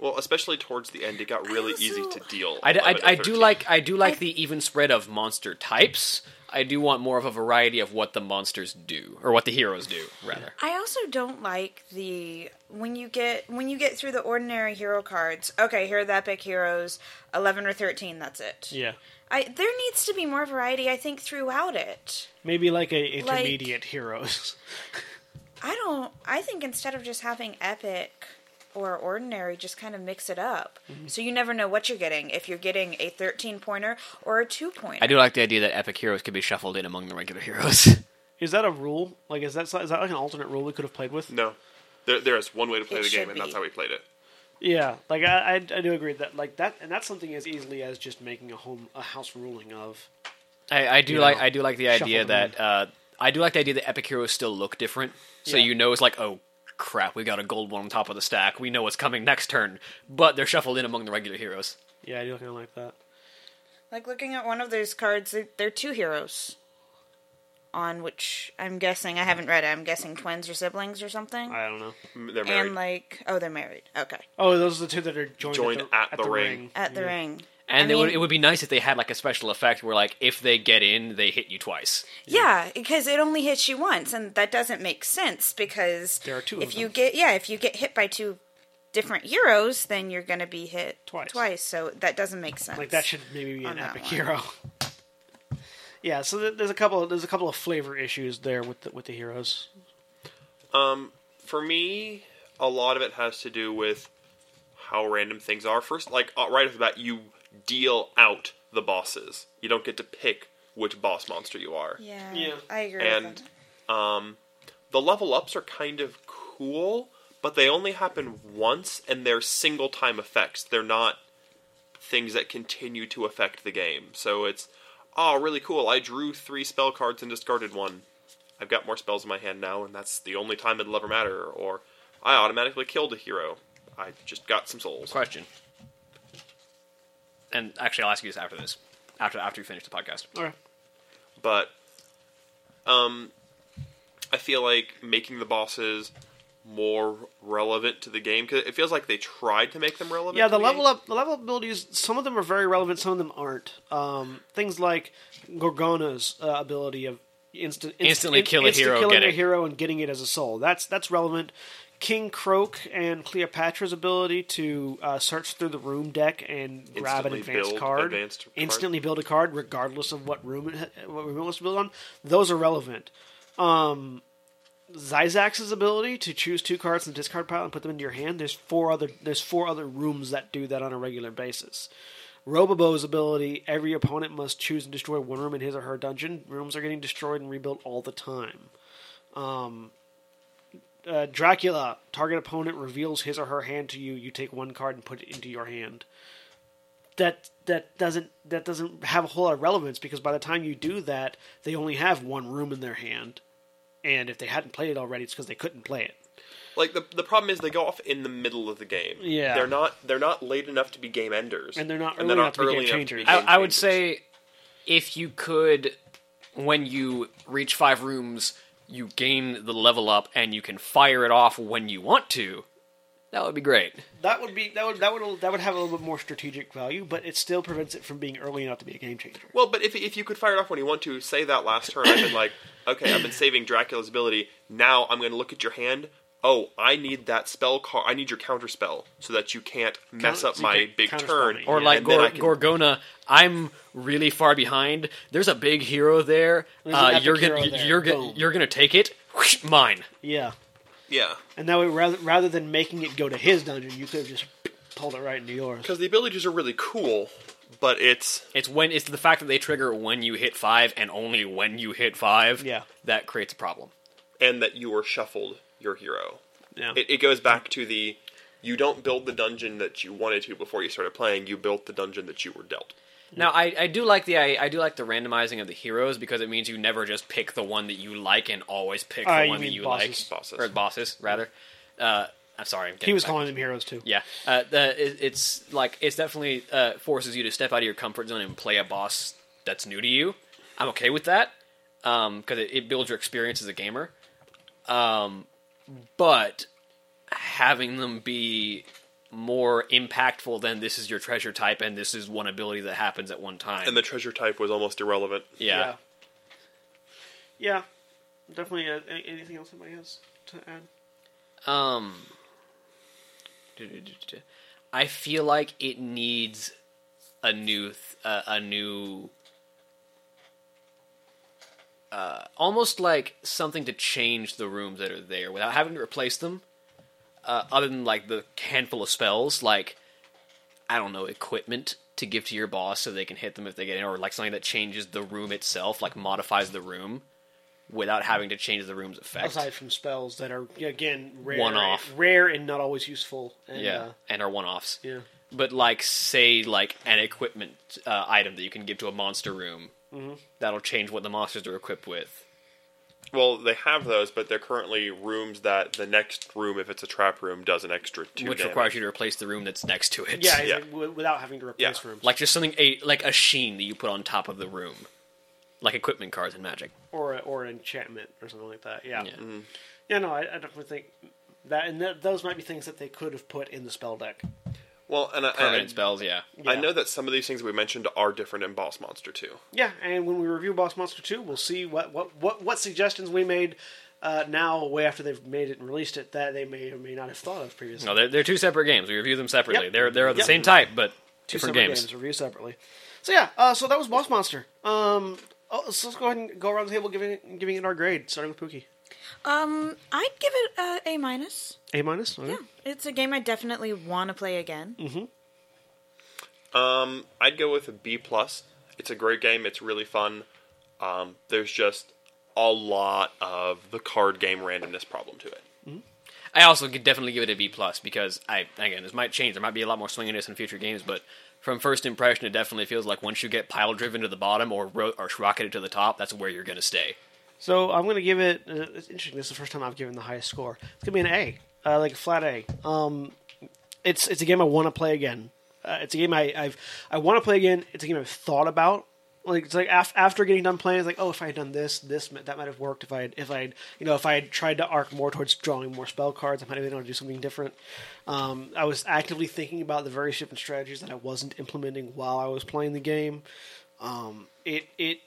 Well, especially towards the end, it got really also- easy to deal. I, d- I- 11 and I do like I do like I- the even spread of monster types. I do want more of a variety of what the monsters do or what the heroes do rather. I also don't like the when you get when you get through the ordinary hero cards. Okay, here are the epic heroes, eleven or thirteen. That's it. Yeah, I there needs to be more variety. I think throughout it. maybe like a intermediate heroes. I don't. I think instead of just having epic or ordinary, just kind of mix it up. Mm-hmm. So you never know what you're getting. If you're getting a 13 pointer or a two pointer. I do like the idea that epic heroes could be shuffled in among the regular heroes. Is that a rule? Like, is that is that like an alternate rule we could have played with? no. There, there is one way to play It the game, should and that's how we played it. Yeah, like I, I, I do agree that like that, and that's something as easily as just making a home a house ruling of. I, I do like know, I do like the idea that uh, I do like the idea that epic heroes still look different. So Yeah. you know it's like oh crap we got a gold one on top of the stack. We know what's coming next turn, but they're shuffled in among the regular heroes. Yeah, I do kind of like that. Like looking at one of those cards, they're, they're two heroes. On which I'm guessing I haven't read it. I'm guessing twins or siblings or something. I don't know. They're married. and like, oh, they're married. Okay, Oh, those are the two that are joined, Joined at the, ring. at the Yeah. ring. And I it would it would be nice if they had like a special effect where like if they get in they hit you twice. Yeah, because it only hits you once, and that doesn't make sense because There are two of if you them. get yeah, if you get hit by two different heroes, then you're going to be hit Twice. Twice, so that doesn't make sense. Like that should maybe be an epic one. hero. yeah, so there's a couple. There's a couple of flavor issues there with the, with the heroes. Um, for me, a lot of it has to do with how random things are. First, like uh, right off the bat, you deal out the bosses. You don't get to pick which boss monster you are. Yeah, Yeah. I agree. And with that. um, the level ups are kind of cool, but they only happen once, and they're single time effects. They're not things that continue to affect the game. So it's oh, really cool. I drew three spell cards and discarded one. I've got more spells in my hand now, and that's the only time it'll ever matter. Or I automatically killed a hero. I just got some souls. Question. And actually, I'll ask you this after this, after after you finish the podcast. Okay. but um, I feel like making the bosses more relevant to the game because it feels like they tried to make them relevant. Yeah, the the level game. up, the level up abilities. Some of them are very relevant. Some of them aren't. Um, things like Gorgona's uh, ability of instant, inst- Instantly kill a instant hero, killing a hero and getting it as a soul. That's that's relevant. King Croak and Cleopatra's ability to uh, search through the room deck and grab an advanced card, advanced card. instantly build a card regardless of what room it what room it wants to build on. Those are relevant. Um, Xyzax's ability to choose two cards from the discard pile and put them into your hand. There's four other there's four other rooms that do that on a regular basis. Robobo's ability, every opponent must choose and destroy one room in his or her dungeon. Rooms are getting destroyed and rebuilt all the time. Um, uh, Dracula, target opponent reveals his or her hand to you. You take one card and put it into your hand. that that doesn't that doesn't have a whole lot of relevance because by the time you do that, they only have one room in their hand, and if they hadn't played it already, it's because they couldn't play it. Like the the problem is they go off in the middle of the game. Yeah. they're not they're not late enough to be game enders, And they're not early enough to be game changers. I, game I would changers. say if you could, when you reach five rooms, you gain the level up and you can fire it off when you want to. That would be great. That would be that would that would that would have a little bit more strategic value, but it still prevents it from being early enough to be a game changer. Well, but if if you could fire it off when you want to, say that last turn, I've been like, okay, I've been saving Dracula's ability. Now I'm going to look at your hand. Oh, I need that spell card. I need your counter spell so that you can't mess Counter- up so my big turn. me. Or Yeah. like Gor- can- Gorgona, I'm really far behind. There's a big hero there. Uh, you're gonna there. you're gonna you're gonna take it. Whoosh, Mine. Yeah, Yeah, and that way rather rather than making it go to his dungeon, you could have just pulled it right into yours. because the abilities are really cool, but it's It's when it's the fact that they trigger when you hit five and only when you hit five. Yeah. that creates a problem. and that you are shuffled your hero. Yeah, It, it goes back to the you don't build the dungeon that you wanted to before you started playing. You built the dungeon that you were dealt. Now, I, I do like the I, I do like the randomizing of the heroes because it means you never just pick the one that you like and always pick Uh, the you one that mean you bosses. like Bosses. or bosses rather. Uh, I'm sorry, I'm he getting was back- calling them heroes too. Yeah, uh, the, it, it's like it's definitely uh, forces you to step out of your comfort zone and play a boss that's new to you. I'm okay with that because it, it builds your experience as a gamer. Um, but having them be more impactful than this is your treasure type and this is one ability that happens at one time. And the treasure type was almost irrelevant. yeah. yeah, Yeah. definitely. Uh, a- anything else anybody has to add? Um, I feel like it needs a new, th- uh, a new, uh, almost like something to change the rooms that are there without having to replace them. Uh, other than like the handful of spells, like I don't know, equipment to give to your boss so they can hit them if they get in, or like something that changes the room itself, like modifies the room without having to change the room's effect. Aside from spells that are again rare, One-off. rare and not always useful. And, yeah, uh, and are one-offs. yeah. But like, say, like an equipment uh, item that you can give to a monster room, Mm-hmm. that'll change what the monsters are equipped with. Well, they have those, but they're currently rooms that the next room, if it's a trap room, does an extra two which damage. requires you to replace the room that's next to it. Yeah, Yeah. like, w- without having to replace Yeah. rooms, like just something a like a sheen that you put on top of the room, like equipment cards in Magic. or a, or an enchantment or something like that. Yeah, Yeah. yeah. No, I, I definitely think that, and th- those might be things that they could have put in the spell deck. Well, and I, Permanent I, spells, yeah. I know that some of these things we mentioned are different in Boss Monster 2. Yeah, and when we review Boss Monster Two, we'll see what what what, what suggestions we made uh, now, way after they've made it and released it, that they may or may not have thought of previously. No, they're, they're two separate games. We review them separately. Yep. They're they're the Yep. same type, but Two different separate games. games review separately. So yeah, uh, so that was Boss Monster. Um, oh, so let's go ahead and go around the table giving it, giving it our grade, starting with Pooky. Um, I'd give it uh, A minus. A minus. Okay. Yeah, it's a game I definitely want to play again. Um, I'd go with a B plus. It's a great game. It's really fun. Um, there's just a lot of the card game randomness problem to it. I also could definitely give it a B plus because I again this might change. There might be a lot more swinginess in future games, but from first impression, it definitely feels like once you get pile driven to the bottom or ro- or rocketed to the top, that's where you're gonna stay. So I'm going to give it. Uh, it's interesting. This is the first time I've given the highest score. It's going to be an A, uh, like a flat A. Um, it's it's a game I want to play again. Uh, it's a game I I've I want to play again. It's a game I've thought about. Like it's like af- after getting done playing, it's like oh, if I had done this, this that might have worked. If I had, if I had, you know, if I had tried to arc more towards drawing more spell cards, I might have been able to do something different. Um, I was actively thinking about the various different strategies that I wasn't implementing while I was playing the game. Um, it it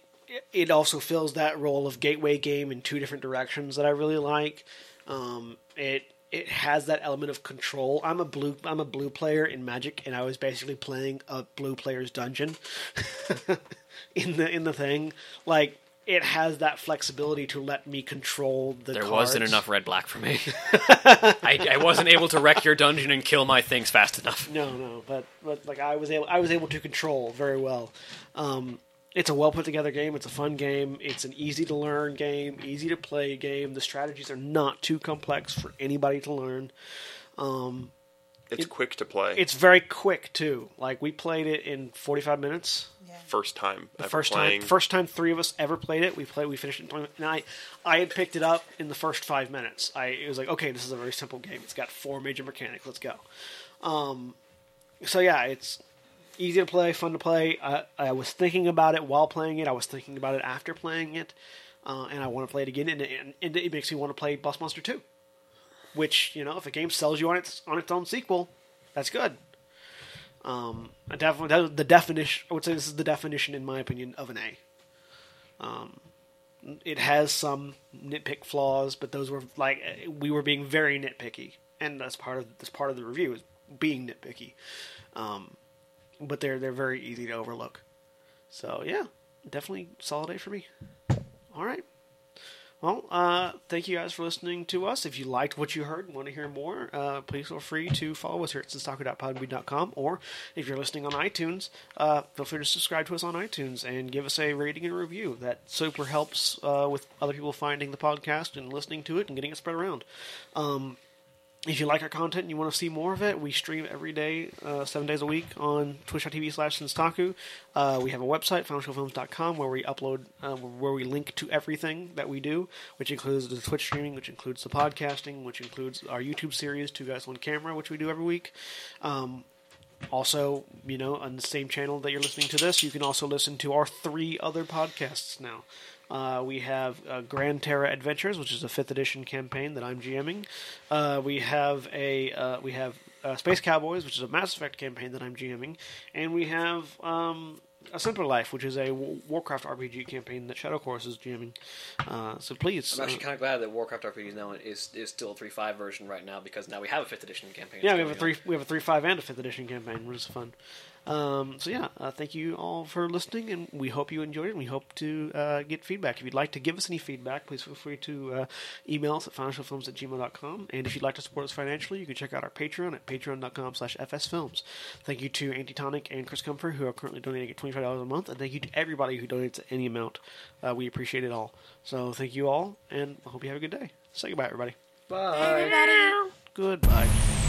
it also fills that role of gateway game in two different directions that I really like. Um, it it has that element of control. I'm a blue I'm a blue player in Magic, and I was basically playing a blue player's dungeon in the in the thing. Like it has that flexibility to let me control the. There cards. wasn't enough red black for me. I, I wasn't able to wreck your dungeon and kill my things fast enough. No, no, but but like I was able, I was able to control very well. Um, it's a well put together game. It's a fun game. It's an easy to learn game, easy to play game. The strategies are not too complex for anybody to learn. Um, It's It- quick to play. It's very quick too. Like we played it in 45 minutes. Yeah. first time. The ever first playing. time, first time three of us ever played it. We played. We finished it. in 20 And I, I had picked it up in the first five minutes. I it was like, okay, this is a very simple game. It's got four major mechanics. Let's go. Um, so yeah, it's easy to play, fun to play. I, I was thinking about it while playing it. I was thinking about it after playing it, uh, and I want to play it again. And, and, and it makes me want to play Boss Monster Two, which you know, if a game sells you on its on its own sequel, that's good. Um, I definitely the definition. I would say this is the definition, in my opinion, of an A. Um, it has some nitpick flaws, but those were like we were being very nitpicky, and that's part of that's part of the review is being nitpicky. Um, but they're they're very easy to overlook. So yeah, definitely solid A for me. All right. Well, uh, thank you guys for listening to us. If you liked what you heard and want to hear more, uh, please feel free to follow us here at senstaku.podbean.com. Or if you're listening on iTunes, uh, feel free to subscribe to us on iTunes and give us a rating and review. That super helps uh, with other people finding the podcast and listening to it and getting it spread around. Um, if you like our content and you want to see more of it, we stream every day, uh, seven days a week on twitch.tv slash Senstaku. Uh, we have a website, finalshowfilms.com, where we upload, uh, where we link to everything that we do, which includes the Twitch streaming, which includes the podcasting, which includes our YouTube series, Two Guys One Camera, which we do every week. Um, also, you know, on the same channel that you're listening to this, you can also listen to our three other podcasts now. Uh, we have uh, Grand Terra Adventures, which is a fifth edition campaign that I'm GMing. Uh, we have a uh, we have uh, Space Cowboys, which is a Mass Effect campaign that I'm GMing, and we have um, a Simpler Life, which is a W- Warcraft RPG campaign that Shadow Chorus is GMing. Uh, so please, I'm actually kind of glad that Warcraft RPG now is is still a 3.5 version right now because now we have a fifth edition campaign. Yeah, we have a three. We have a three five and a fifth edition campaign, which is fun. Um, so yeah, uh, thank you all for listening, and we hope you enjoyed it. and We hope to uh, get feedback. If you'd like to give us any feedback, please feel free to uh, email us at finalshowfilms at gmail.com. And if you'd like to support us financially, you can check out our Patreon at patreon.com slash fsfilms. Thank you to Antitonic and Chris Comfort, who are currently donating at $25 a month, and thank you to everybody who donates at any amount. Uh, we appreciate it all. So thank you all, and I hope you have a good day. Say goodbye, everybody. on. Bye. Goodbye.